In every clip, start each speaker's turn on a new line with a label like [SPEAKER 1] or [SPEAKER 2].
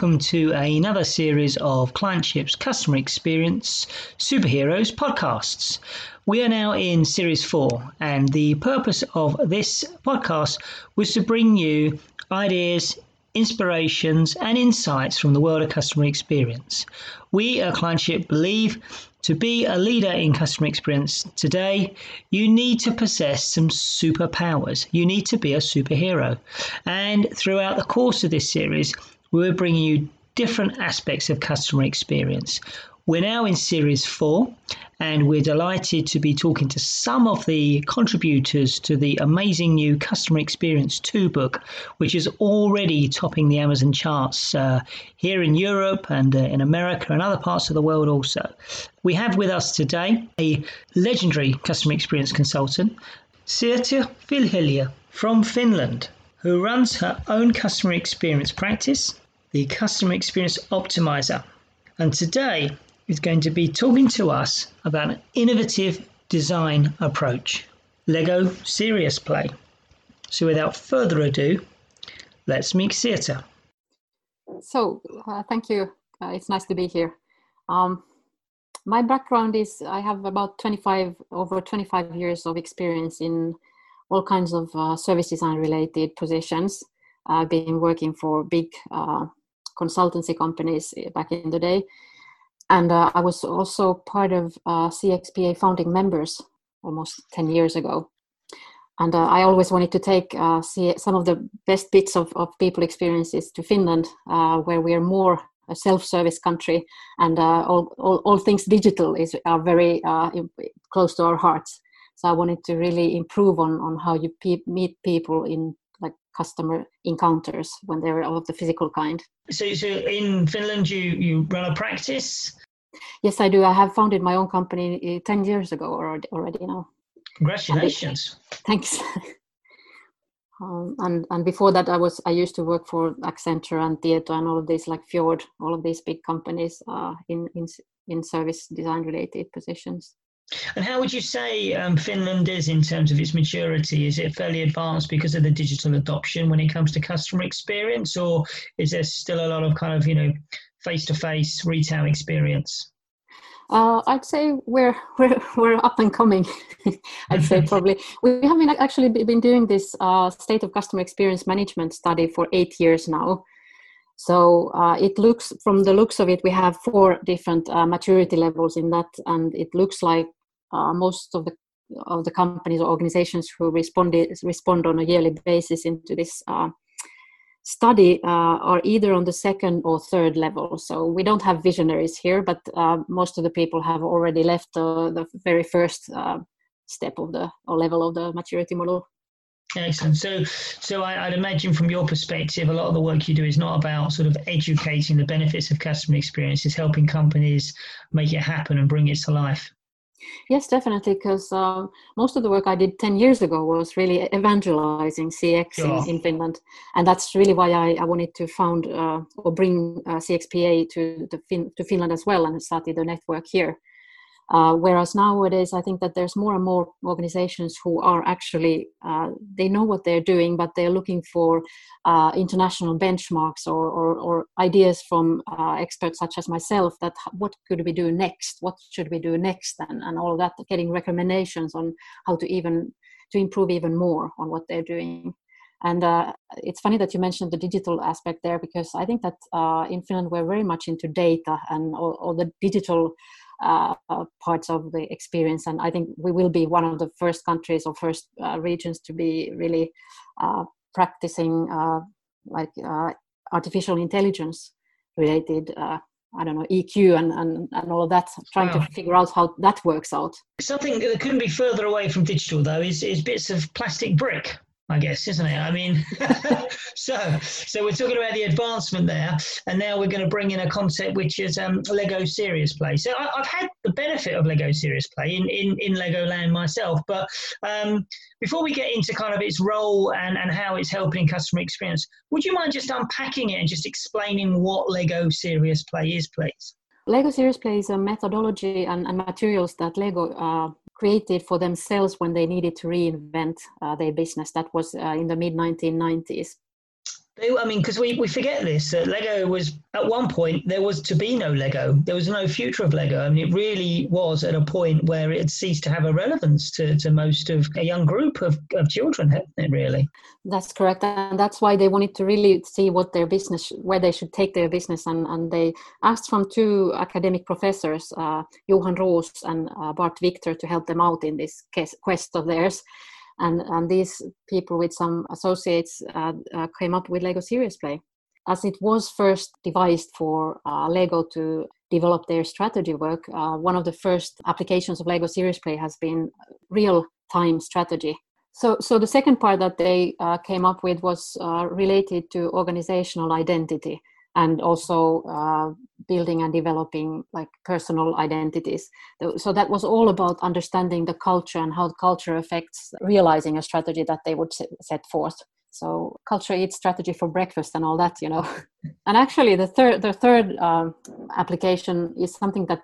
[SPEAKER 1] welcome to another series of Clientship's Customer Experience Superheroes podcasts. We are now in series four, and the purpose of this podcast was to bring you ideas, inspirations, and insights from the world of customer experience. We at Clientship believe to be a leader in customer experience today, you need to possess some superpowers. You need to be a superhero. And throughout the course of this series, we're bringing you different aspects of customer experience. We're now in series four, and we're delighted to be talking to some of the contributors to the amazing new Customer Experience 2 book, which is already topping the Amazon charts uh, here in Europe and uh, in America and other parts of the world also. We have with us today a legendary customer experience consultant, Sirte Pihlaja from Finland, who runs her own customer experience practice, the Customer Experience Optimizer. And today is going to be talking to us about an innovative design approach Lego Serious Play. So, without further ado, let's meet Sirte.
[SPEAKER 2] So, uh, thank you. Uh, it's nice to be here. Um, my background is I have about 25 over 25 years of experience in all kinds of uh, service design related positions. I've been working for big uh, consultancy companies back in the day, and uh, I was also part of uh, CXPA founding members almost 10 years ago. And uh, I always wanted to take uh, see some of the best bits of, of people experiences to Finland, uh, where we are more a self-service country and uh, all, all, all, things digital is are very close to our hearts. So I wanted to really improve on, on how you pe- meet people in customer encounters when they're of the physical kind.
[SPEAKER 1] So, so in Finland, you you run a practice.
[SPEAKER 2] Yes, I do. I have founded my own company eh, ten years ago already. Already now.
[SPEAKER 1] Congratulations!
[SPEAKER 2] Thanks. um, and and before that, I was I used to work for Accenture and Tieto and all of these like Fjord, all of these big companies uh, in in in service design related positions.
[SPEAKER 1] And how would you say um, Finland is in terms of its maturity? Is it fairly advanced because of the digital adoption when it comes to customer experience, or is there still a lot of kind of you know face-to-face retail experience?
[SPEAKER 2] Uh, I'd say we're we're we're up and coming. I'd say probably we have been actually been doing this uh, state of customer experience management study for eight years now. So uh, it looks from the looks of it, we have four different uh, maturity levels in that, and it looks like uh, most of the of the companies or organizations who responded respond on a yearly basis into this uh, study uh, are either on the second or third level. So we don't have visionaries here, but uh, most of the people have already left the very first uh, step of the or level of the maturity model.
[SPEAKER 1] Excellent. So, so I, would imagine from your perspective, a lot of the work you do is not about sort of educating the benefits of customer experience; it's helping companies make it happen and bring it to life.
[SPEAKER 2] Yes, definitely, because um, most of the work I did 10 years ago was really evangelizing CX in, in, Finland. And that's really why I, I wanted to found uh, or bring uh, CXPA to, fin- to Finland as well and started the network here. Uh, whereas nowadays, I think that there's more and more organizations who are actually uh, they know what they're doing, but they're looking for uh, international benchmarks or, or, or ideas from uh, experts such as myself. That what could we do next? What should we do next? And, and all that, getting recommendations on how to even to improve even more on what they're doing. And uh, it's funny that you mentioned the digital aspect there because I think that uh, in Finland we're very much into data and all, all the digital uh, parts of the experience. And I think we will be one of the first countries or first uh, regions to be really uh, practicing uh, like uh, artificial intelligence related. I don't know EQ and, and, and all of that, trying wow. to figure out how that works out.
[SPEAKER 1] Something that couldn't be further away from digital, though, is, is bits of plastic brick. I guess, isn't it? I mean, so so we're talking about the advancement there, and now we're going to bring in a concept which is um, Lego Serious Play. So I, have had the benefit of Lego Serious Play in in, in Legoland myself, but um, before we get into kind of its role and, and how it's helping customer experience, would you mind just unpacking it and just explaining what Lego Serious Play is, please?
[SPEAKER 2] Lego Serious Play is a methodology and, and materials that Lego uh, created for themselves when they needed to reinvent uh, their business. That was uh, in the mid 1990s.
[SPEAKER 1] They, I mean, because we, we forget this. Uh, Lego was at one point there was to be no Lego. There was no future of Lego. I mean, it really was at a point where it had ceased to have a relevance to, to most of a young group of, of children, hadn't it? Really.
[SPEAKER 2] That's correct, and that's why they wanted to really see what their business, where they should take their business, and, and they asked from two academic professors, uh, Johan Roos and uh, Bart Victor, to help them out in this quest of theirs and, and these people with some associates uh, uh, came up with Lego Serious Play. As it was first devised for uh, Lego to develop their strategy work, uh, one of the first applications of Lego Serious Play has been real time strategy. So, so the second part that they uh, came up with was uh, related to organizational identity and also uh, building and developing like personal identities. So that was all about understanding the culture and how culture affects realizing a strategy that they would set forth. So culture eats strategy for breakfast and all that you know. And actually the third the third um, application is something that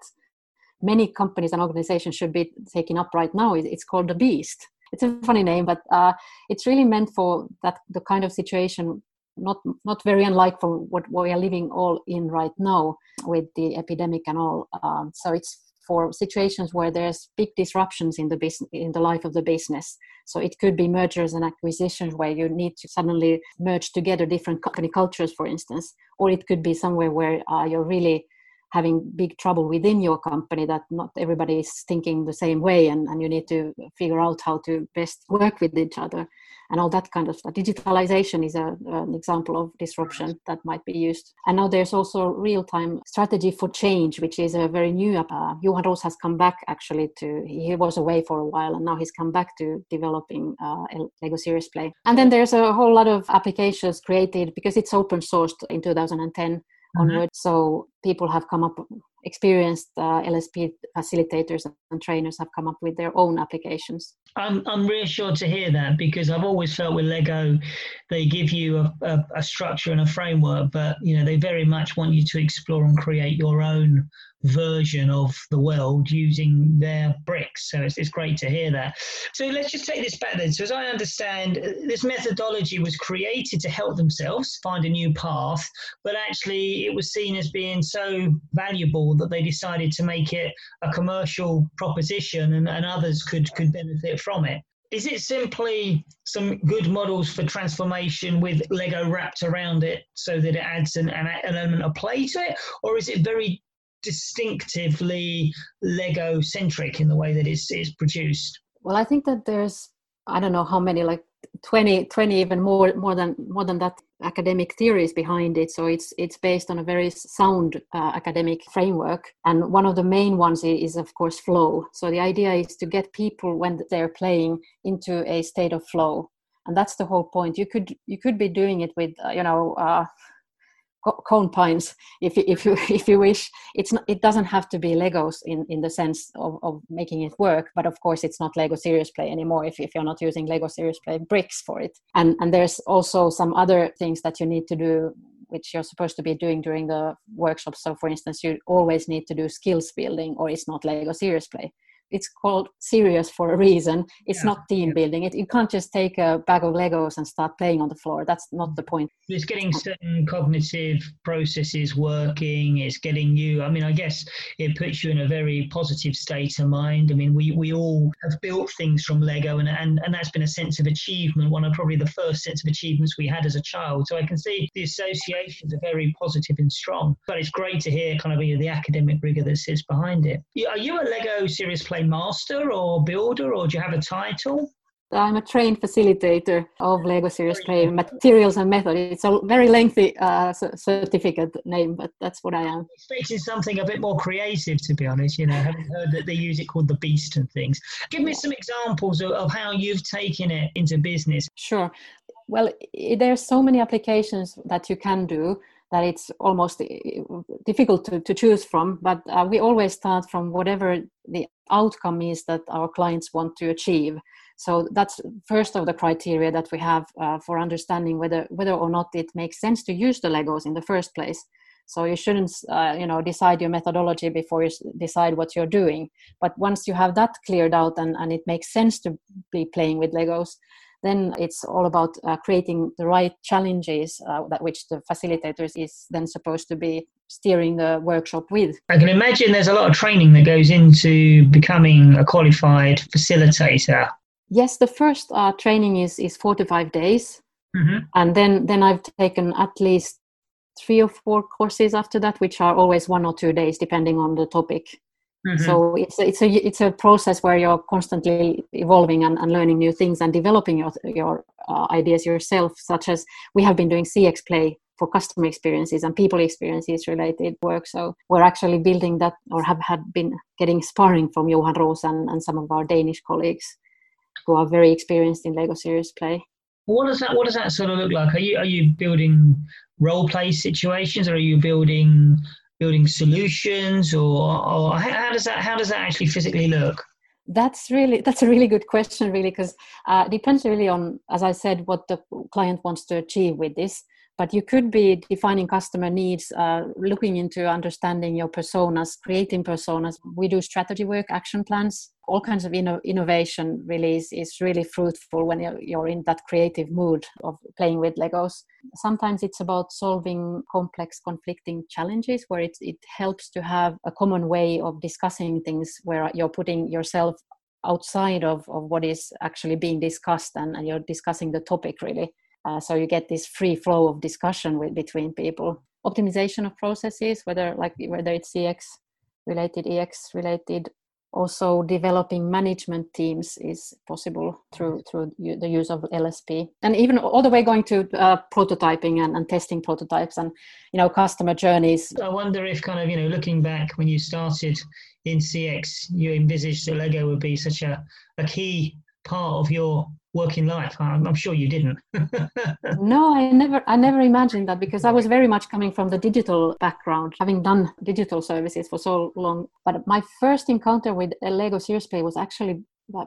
[SPEAKER 2] many companies and organizations should be taking up right now. It's called the beast. It's a funny name but uh, it's really meant for that the kind of situation not not very unlike from what we are living all in right now with the epidemic and all. Um, so it's for situations where there's big disruptions in the business in the life of the business. So it could be mergers and acquisitions where you need to suddenly merge together different company cultures, for instance, or it could be somewhere where uh, you're really having big trouble within your company that not everybody is thinking the same way and, and you need to figure out how to best work with each other and all that kind of stuff. Digitalization is a, an example of disruption that might be used. And now there's also real-time strategy for change, which is a very new. Uh, Johan Roos has come back actually to. He was away for a while, and now he's come back to developing uh, Lego Serious Play. And then there's a whole lot of applications created because it's open sourced in 2010 mm-hmm. onward. So people have come up, experienced uh, LSP facilitators and trainers have come up with their own applications.
[SPEAKER 1] I'm, I'm reassured to hear that because I've always felt with Lego, they give you a, a, a structure and a framework, but you know they very much want you to explore and create your own version of the world using their bricks. So it's, it's great to hear that. So let's just take this back then. So as I understand, uh, this methodology was created to help themselves find a new path, but actually it was seen as being so valuable that they decided to make it a commercial proposition and, and others could, could benefit from it. Is it simply some good models for transformation with Lego wrapped around it so that it adds an, an, element of play to it? Or is it very distinctively Lego centric in the way that it's, it's produced?
[SPEAKER 2] Well, I think that there's I don't know how many like 20, 20 even more more than more than that academic theories behind it. So it's it's based on a very sound uh, academic framework, and one of the main ones is of course flow. So the idea is to get people when they're playing into a state of flow, and that's the whole point. You could you could be doing it with uh, you know. Uh, cone pines if you, if you if you wish. It's not, it doesn't have to be legos in in the sense of, of making it work but of course it's not lego serious play anymore if, if you're not using lego serious play bricks for it. And and there's also some other things that you need to do which you're supposed to be doing during the workshop so for instance you always need to do skills building or it's not lego serious play it's called serious for a reason. It's yeah. not team building. It you can't just take a bag of legos and start playing on the floor. That's not the point.
[SPEAKER 1] It's getting certain cognitive processes working. It's getting you i mean i guess it puts you in a very positive state of mind. I mean we we all have built things from lego and and, and that's been a sense of achievement one of probably the first sense of achievements we had as a child. So i can see the associations are very positive and strong. But it's great to hear kind of you know, the academic rigor that sits behind it. Are you a lego serious play master or builder, or do you have a title?
[SPEAKER 2] I'm a trained facilitator of Lego Serious Play materials and method. It's a very lengthy uh, certificate name, but that's what I am.
[SPEAKER 1] Expecting something a bit more creative, to be honest. You know, having heard that they use it called the Beast and things. Give me some examples of, of how you've taken it into business.
[SPEAKER 2] Sure. Well, there's so many applications that you can do that it's almost eh, difficult to, to choose from but uh, we always start from whatever the outcome is that our clients want to achieve. So that's first of the criteria that we have uh, for understanding whether whether or not it makes sense to use the legos in the first place. So you shouldn't uh, you know decide your methodology before you decide what you're doing. But once you have that cleared out and, and it makes sense to be playing with legos then it's all about uh, creating the right challenges uh, that which the facilitators is then supposed to be steering the workshop with.
[SPEAKER 1] I can imagine there's a lot of training that goes into becoming a qualified facilitator.
[SPEAKER 2] Yes, the first uh, training is is four to five days, mm-hmm. and then then I've taken at least three or four courses after that, which are always one or two days depending on the topic. Mm-hmm. So it's a, it's a it's a process where you're constantly evolving and, and learning new things and developing your your uh, ideas yourself. Such as we have been doing CX play for customer experiences and people experiences related work. So we're actually building that or have had been getting sparring from Johan Roos and, and some of our Danish colleagues who are very experienced in Lego serious play.
[SPEAKER 1] What does that what does that sort of look like? Are you are you building role play situations or are you building building solutions or, or how does that how does that actually physically look?
[SPEAKER 2] That's really that's a really good question really because uh, depends really on as i said what the client wants to achieve with this. But you could be defining customer needs uh, looking into understanding your personas creating personas. We do strategy work action plans all kinds of inno- innovation release is really fruitful when you're, in that creative mood of playing with legos sometimes it's about solving complex conflicting challenges where it, it helps to have a common way of discussing things where you're putting yourself outside of, of what is actually being discussed and, and you're discussing the topic really uh, so you get this free flow of discussion with, between people. Optimization of processes, whether like whether it's CX related, EX related, also developing management teams is possible through through the use of LSP, and even all the way going to uh, prototyping and, and testing prototypes and you know customer journeys.
[SPEAKER 1] I wonder if kind of you know looking back when you started in CX, you envisaged that Lego would be such a, a key part of your working life. I'm, sure you didn't.
[SPEAKER 2] No i never i never imagined that because i was very much coming from the digital background having done digital services for so long. But my first encounter with a lego serious play was actually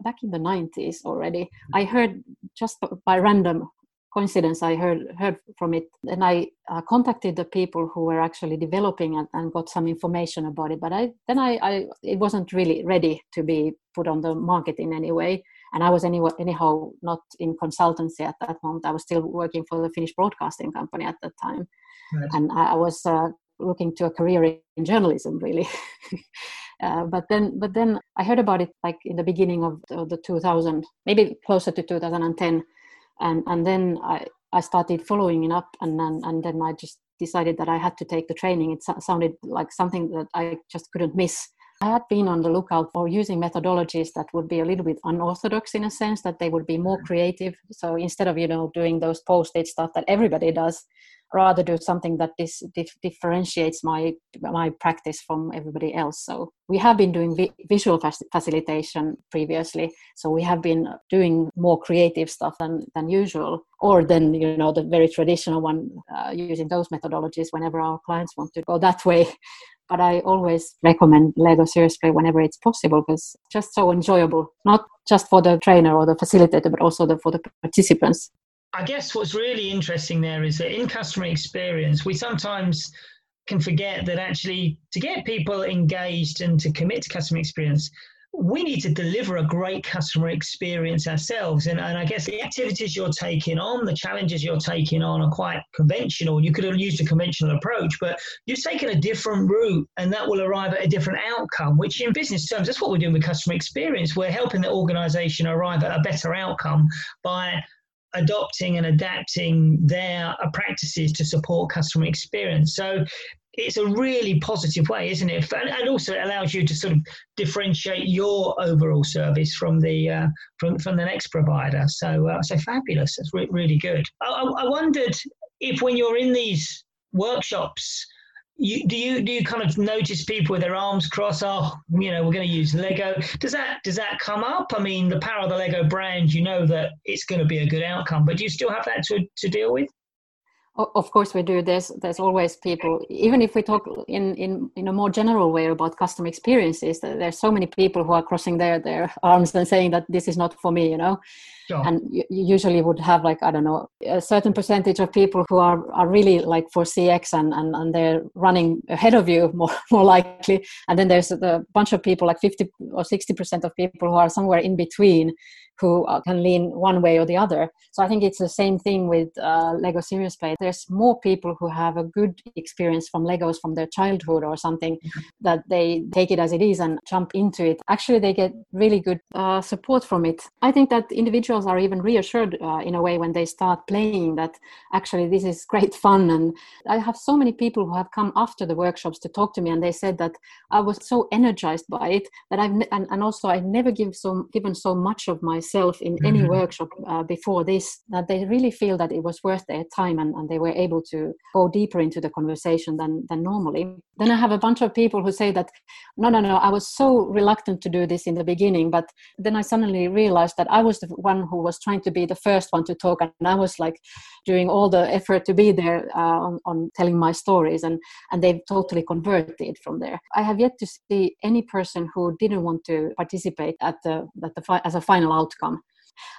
[SPEAKER 2] back in the 90s already. I heard just by random coincidence i heard heard from it and i uh, contacted the people who were actually developing and, and got some information about it but i then I, I it wasn't really ready to be put on the market in any way and I was anyway, anyhow not in consultancy at that moment. I was still working for the Finnish broadcasting company at that time, right. and I, was uh, looking to a career in journalism really. uh, but then, but then I heard about it like in the beginning of the, the 2000, maybe closer to 2010, and and then I I started following it up, and then and then I just decided that I had to take the training. It so- sounded like something that I just couldn't miss I had been on the lookout for using methodologies that would be a little bit unorthodox in a sense, that they would be more creative. So instead of, you know, doing those post-it stuff that everybody does, rather do something that this dif- differentiates my my practice from everybody else. So we have been doing vi- visual facilitation previously. So we have been doing more creative stuff than than usual, or than you know the very traditional one uh, using those methodologies whenever our clients want to go that way but I always recommend Lego Serious Play whenever it's possible because it's just so enjoyable, not just for the trainer or the facilitator, but also the, for the participants.
[SPEAKER 1] I guess what's really interesting there is that in customer experience, we sometimes can forget that actually to get people engaged and to commit to customer experience, we need to deliver a great customer experience ourselves. And, and I guess the activities you're taking on, the challenges you're taking on are quite conventional. You could have used a conventional approach, but you've taken a different route and that will arrive at a different outcome, which in business terms, that's what we're doing with customer experience. We're helping the organization arrive at a better outcome by adopting and adapting their practices to support customer experience. So it's a really positive way, isn't it? And, also it allows you to sort of differentiate your overall service from the uh, from from the next provider. So uh, so fabulous. That's re- really good. I, I wondered if when you're in these workshops. You, do you do you kind of notice people with their arms crossed? Oh, you know, we're going to use Lego. Does that does that come up? I mean, the power of the Lego brand. You know that it's going to be a good outcome, but do you still have that to to deal with?
[SPEAKER 2] Of course we do. There's there's always people even if we talk in in in a more general way about customer experiences there's so many people who are crossing their their arms and saying that this is not for me you know? Sure. and you, usually would have like i don't know a certain percentage of people who are are really like for cx and and, and they're running ahead of you more more likely. And then there's a bunch of people like 50 or 60 percent of people who are somewhere in between who uh, can lean one way or the other. So I think it's the same thing with uh, Lego Serious Play. There's more people who have a good experience from Legos from their childhood or something mm-hmm. that they take it as it is and jump into it. Actually, they get really good uh, support from it. I think that individuals are even reassured uh, in a way when they start playing that actually this is great fun. And I have so many people who have come after the workshops to talk to me and they said that I was so energized by it that I've, and, and also I never give so, given so much of myself myself in mm-hmm. any workshop uh, before this that they really feel that it was worth their time and, and they were able to go deeper into the conversation than, than normally. Then I have a bunch of people who say that, no, no, no, I was so reluctant to do this in the beginning, but then I suddenly realized that I was the one who was trying to be the first one to talk and I was like doing all the effort to be there uh, on, on telling my stories and, and they've totally converted from there. I have yet to see any person who didn't want to participate at the, at the as a final outcome outcome.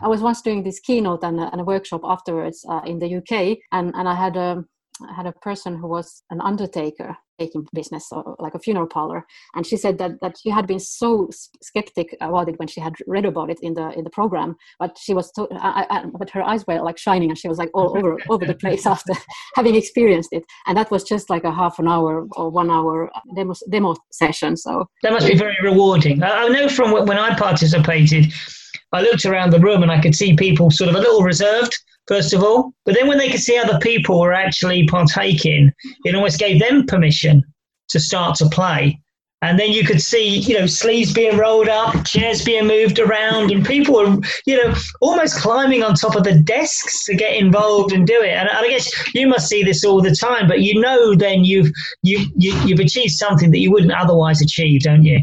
[SPEAKER 2] I was once doing this keynote and a, and a workshop afterwards uh, in the UK, and, and I had a I had a person who was an undertaker taking business or like a funeral parlor and she said that, that she had been so skeptic about it when she had read about it in the in the program but she was to, I, I, but her eyes were like shining and she was like all over over the place after having experienced it and that was just like a half an hour or one hour demo demo session so
[SPEAKER 1] that must be very rewarding i know from when i participated I looked around the room and I could see people sort of a little reserved, first of all. But then when they could see other people were actually partaking, it almost gave them permission to start to play. And then you could see, you know, sleeves being rolled up, chairs being moved around, and people were, you know, almost climbing on top of the desks to get involved and do it. And I guess you must see this all the time, but you know, then you've you, you you've achieved something that you wouldn't otherwise achieve, don't you?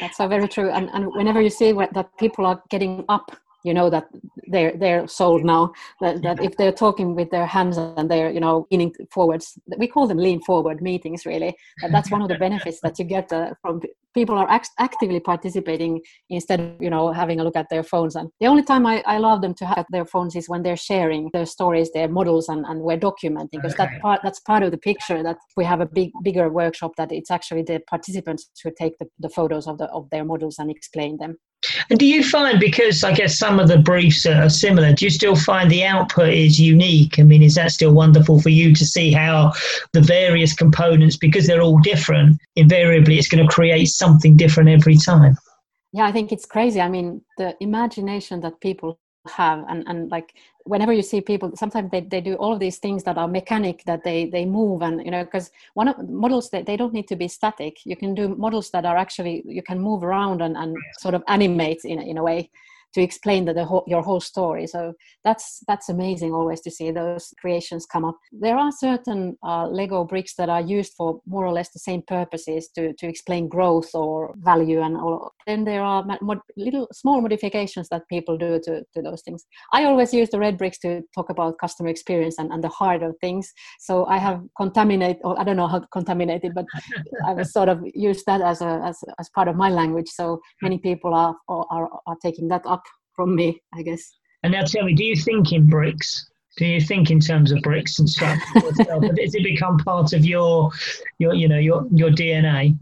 [SPEAKER 2] That's so very true. And, and whenever you see that people are getting up you know that they're they're sold now that, that if they're talking with their hands and they're you know leaning forwards we call them lean forward meetings really that's one of the benefits that you get uh, from people are act- actively participating instead of you know having a look at their phones and the only time i, I love them to have their phones is when they're sharing their stories their models and, and we're documenting because okay. that part that's part of the picture that we have a big bigger workshop that it's actually the participants who take the, the photos of the of their models and explain them
[SPEAKER 1] and do you find, because I guess some of the briefs are similar, do you still find the output is unique? I mean, is that still wonderful for you to see how the various components, because they're all different, invariably it's going to create something different every time?
[SPEAKER 2] Yeah, I think it's crazy. I mean, the imagination that people have and, and like whenever you see people sometimes they, they do all of these things that are mechanic that they they move and you know because one of models that they don't need to be static you can do models that are actually you can move around and, and sort of animate in, in a way to explain the, the whole, your whole story. So that's that's amazing always to see those creations come up. There are certain uh, Lego bricks that are used for more or less the same purposes to, to explain growth or value, and all. then there are mod- little small modifications that people do to, to those things. I always use the red bricks to talk about customer experience and, and the heart of things. So I have contaminated, or I don't know how contaminated, but I've sort of used that as a as, as part of my language. So many people are are, are taking that up from me, I guess.
[SPEAKER 1] And now tell me, do you think in bricks? Do you think in terms of bricks and stuff? Has it become part of your, your, you know, your your DNA?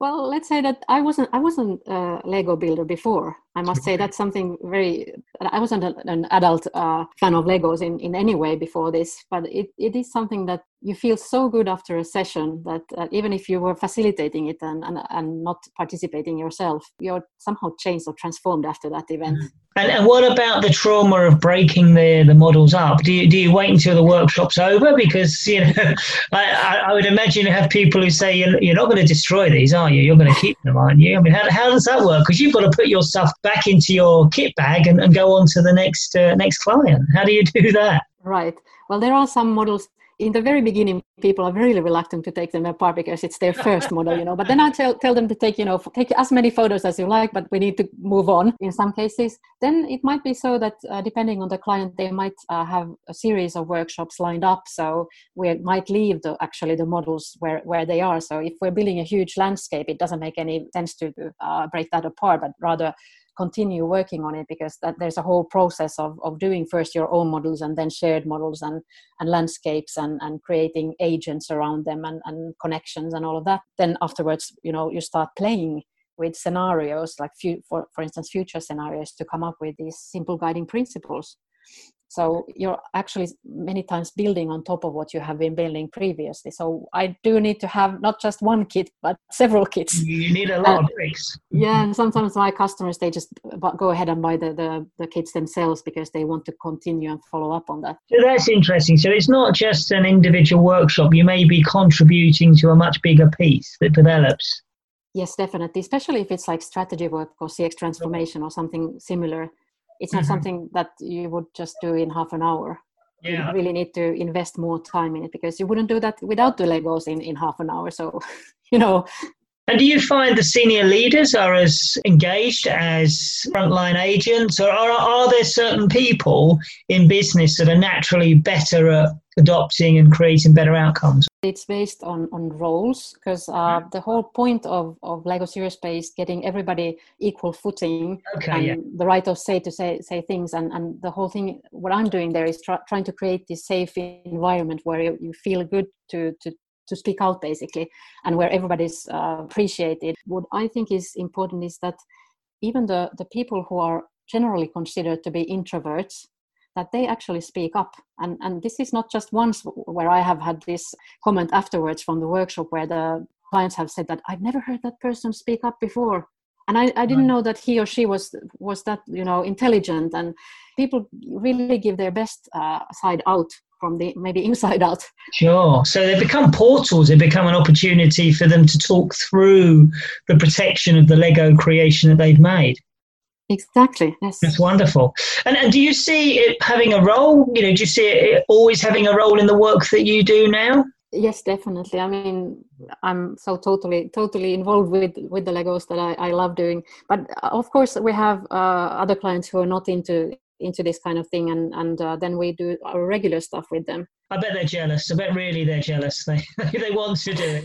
[SPEAKER 2] Well, let's say that I wasn't I wasn't a Lego builder before. I must say that's something very. I wasn't an adult uh, fan of Legos in, in any way before this, but it, it is something that you feel so good after a session that uh, even if you were facilitating it and, and, and not participating yourself, you're somehow changed or transformed after that event. Mm-hmm.
[SPEAKER 1] And, and what about the trauma of breaking the, the models up? Do you, do you wait until the workshop's over? Because, you know, I, I would imagine you have people who say, you're, you're not going to destroy these, are you? You're going to keep them, aren't you? I mean, how, how does that work? Because you've got to put your stuff back into your kit bag and, and go on to the next uh, next client. How do you do that?
[SPEAKER 2] Right. Well, there are some models in the very beginning people are really reluctant to take them apart because it's their first model you know but then i tell, tell them to take you know take as many photos as you like but we need to move on in some cases then it might be so that uh, depending on the client they might uh, have a series of workshops lined up so we might leave the actually the models where where they are so if we're building a huge landscape it doesn't make any sense to uh, break that apart but rather continue working on it because that there's a whole process of, of doing first your own models and then shared models and, and landscapes and, and creating agents around them and, and connections and all of that. Then afterwards you know you start playing with scenarios like for, for instance future scenarios to come up with these simple guiding principles so you're actually many times building on top of what you have been building previously. So i do need to have not just one kit but several kits.
[SPEAKER 1] You need a lot and, of bricks
[SPEAKER 2] yeah and sometimes my customers they just go ahead and buy the, the, the kits themselves because they want to continue and follow up on that.
[SPEAKER 1] So that's interesting. So it's not just an individual workshop. You may be contributing to a much bigger piece that develops.
[SPEAKER 2] Yes definitely. Especially if it's like strategy work or cx transformation or something similar it's not mm-hmm. something that you would just do in half an hour yeah. you really need to invest more time in it because you wouldn't do that without the legos in, in half an hour so you know
[SPEAKER 1] and do you find the senior leaders are as engaged as frontline agents, or are, are there certain people in business that are naturally better at adopting and creating better outcomes?
[SPEAKER 2] It's based on, on roles because uh, the whole point of, of Lego Serious Play is getting everybody equal footing okay, and yeah. the right of say to say say things. And, and the whole thing, what I'm doing there is try, trying to create this safe environment where you, you feel good to, to, to speak out basically and where everybody's uh, appreciated. What I think is important is that even the, the people who are generally considered to be introverts that they actually speak up. And, and this is not just once where I have had this comment afterwards from the workshop where the clients have said that I've never heard that person speak up before. And I, I didn't know that he or she was was that you know intelligent and people really give their best uh, side out from the maybe inside out.
[SPEAKER 1] Sure. So they become portals. They become an opportunity for them to talk through the protection of the Lego creation that they've made.
[SPEAKER 2] Exactly. Yes.
[SPEAKER 1] That's wonderful. And, and do you see it having a role? You know, do you see it always having a role in the work that you do now?
[SPEAKER 2] Yes, definitely. I mean, I'm so totally, totally involved with with the Legos that I, I love doing. But uh, of course, we have uh, other clients who are not into into this kind of thing, and and uh, then we do our regular stuff with them.
[SPEAKER 1] I bet they're jealous. I bet really they're jealous. They they want to do it.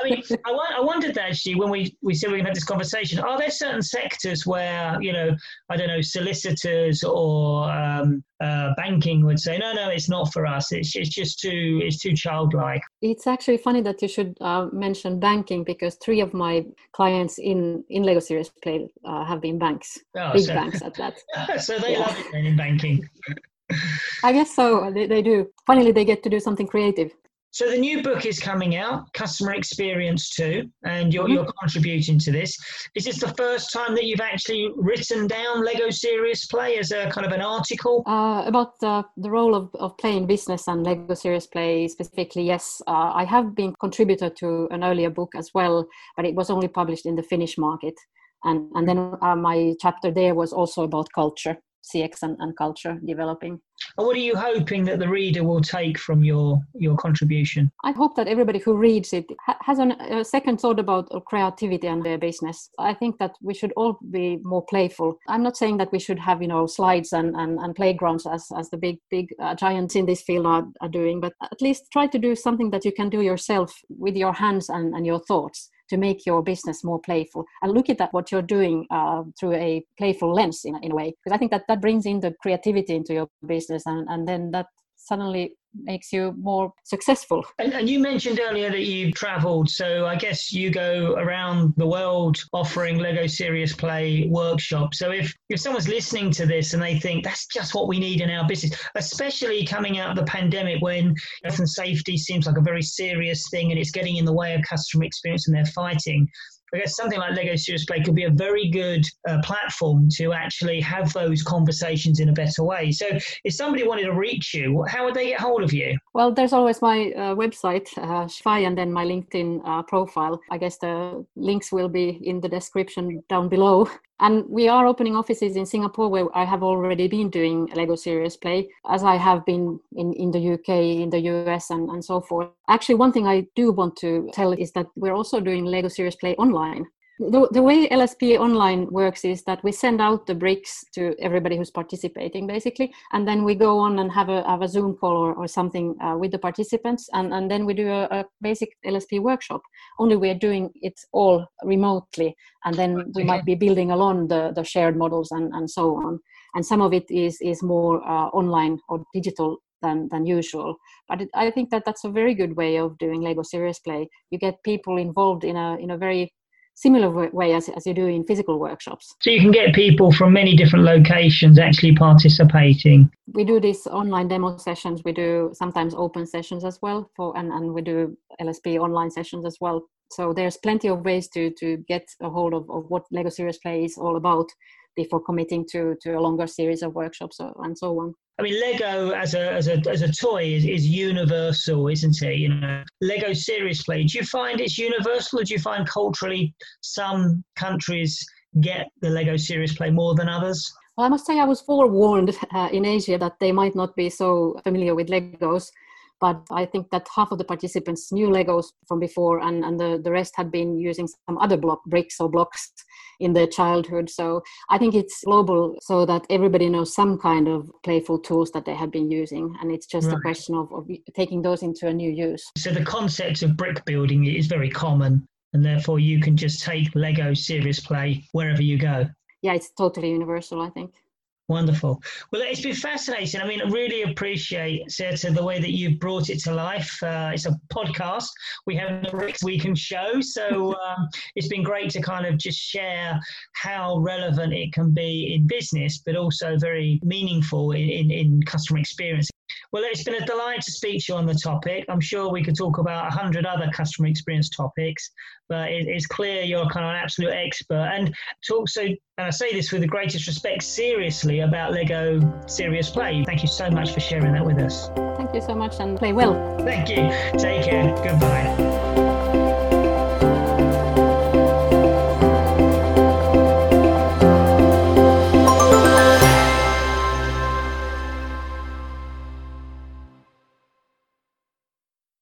[SPEAKER 1] I mean, I, I wondered actually when we, we said we are going to have this conversation. Are there certain sectors where you know I don't know solicitors or um, uh, banking would say no no it's not for us. It's it's just too it's too childlike.
[SPEAKER 2] It's actually funny that you should uh, mention banking because three of my clients in in Lego Serious Play uh, have been banks, oh, big so, banks at that.
[SPEAKER 1] so they yeah. love it then in banking.
[SPEAKER 2] I guess so. They, they do. Finally, they get to do something creative.
[SPEAKER 1] So the new book is coming out, Customer Experience 2, and you're, mm-hmm. you're contributing to this. Is this the first time that you've actually written down Lego Serious Play as a kind of an article?
[SPEAKER 2] Uh, about the, the role of, of play in business and Lego Serious Play specifically, yes. Uh, I have been contributor to an earlier book as well, but it was only published in the Finnish market. And, and then uh, my chapter there was also about culture. CX and, and culture developing.
[SPEAKER 1] And what are you hoping that the reader will take from your your contribution?
[SPEAKER 2] I hope that everybody who reads it ha- has an, a second thought about creativity and their business. I think that we should all be more playful. I'm not saying that we should have you know slides and, and, and playgrounds as, as the big big uh, giants in this field are, are doing, but at least try to do something that you can do yourself with your hands and, and your thoughts to make your business more playful. And look at that what you're doing uh, through a playful lens in, in a way. Because i think that that brings in the creativity into your business and, and then that suddenly makes you more successful.
[SPEAKER 1] And, and, you mentioned earlier that you've traveled, so I guess you go around the world offering Lego Serious Play workshops. So if, if someone's listening to this and they think that's just what we need in our business, especially coming out of the pandemic when health and safety seems like a very serious thing and it's getting in the way of customer experience and they're fighting I guess something like Lego Serious Play could be a very good uh, platform to actually have those conversations in a better way. So, if somebody wanted to reach you, how would they get hold of you?
[SPEAKER 2] Well, there's always my uh, website, uh, and then my LinkedIn uh, profile. I guess the links will be in the description down below. And we are opening offices in Singapore where I have already been doing Lego Serious Play, as I have been in, in the UK, in the US, and, and so forth. Actually, one thing I do want to tell is that we're also doing Lego Serious Play online the, the way LSP online works is that we send out the bricks to everybody who's participating, basically, and then we go on and have a, have a Zoom call or, or something uh, with the participants, and, and then we do a, a, basic LSP workshop. Only we are doing it all remotely, and then we might be building along the, the shared models and, and so on. And some of it is is more uh, online or digital than than usual. But it, I think that that's a very good way of doing Lego Serious Play. You get people involved in a in a very similar way as, as you do in physical workshops.
[SPEAKER 1] So you can get people from many different locations actually participating.
[SPEAKER 2] We do these online demo sessions. We do sometimes open sessions as well for and, and we do LSP online sessions as well. So there's plenty of ways to to get a hold of, of what Lego Serious Play is all about before committing to to a longer series of workshops and so on.
[SPEAKER 1] I mean, Lego as a as a as a toy is, is universal, isn't it? You know, Lego Serious Play. Do you find it's universal, or do you find culturally some countries get the Lego Serious Play more than others?
[SPEAKER 2] Well, I must say I was forewarned uh, in Asia that they might not be so familiar with Legos but I think that half of the participants knew Legos from before, and, and the, the rest had been using some other block bricks or blocks in their childhood. So I think it's global, so that everybody knows some kind of playful tools that they have been using, and it's just right. a question of, of taking those into a new use.
[SPEAKER 1] So the concept of brick building is very common, and therefore you can just take Lego serious play wherever you go.
[SPEAKER 2] Yeah, it's totally universal, I think.
[SPEAKER 1] Wonderful. Well, it's been fascinating. I mean, I really appreciate, Seta, the way that you've brought it to life. Uh, it's a podcast. We have the Rick we can show. So um, it's been great to kind of just share how relevant it can be in business, but also very meaningful in, in, in customer experience. Well, it's been a delight to speak to you on the topic. I'm sure we could talk about a hundred other customer experience topics, but it, it's clear you're kind of an absolute expert. And talk so, and I say this with the greatest respect, seriously about Lego Serious Play. Thank you so much for sharing that with us.
[SPEAKER 2] Thank you so much, and play well.
[SPEAKER 1] Thank you. Take care. Goodbye.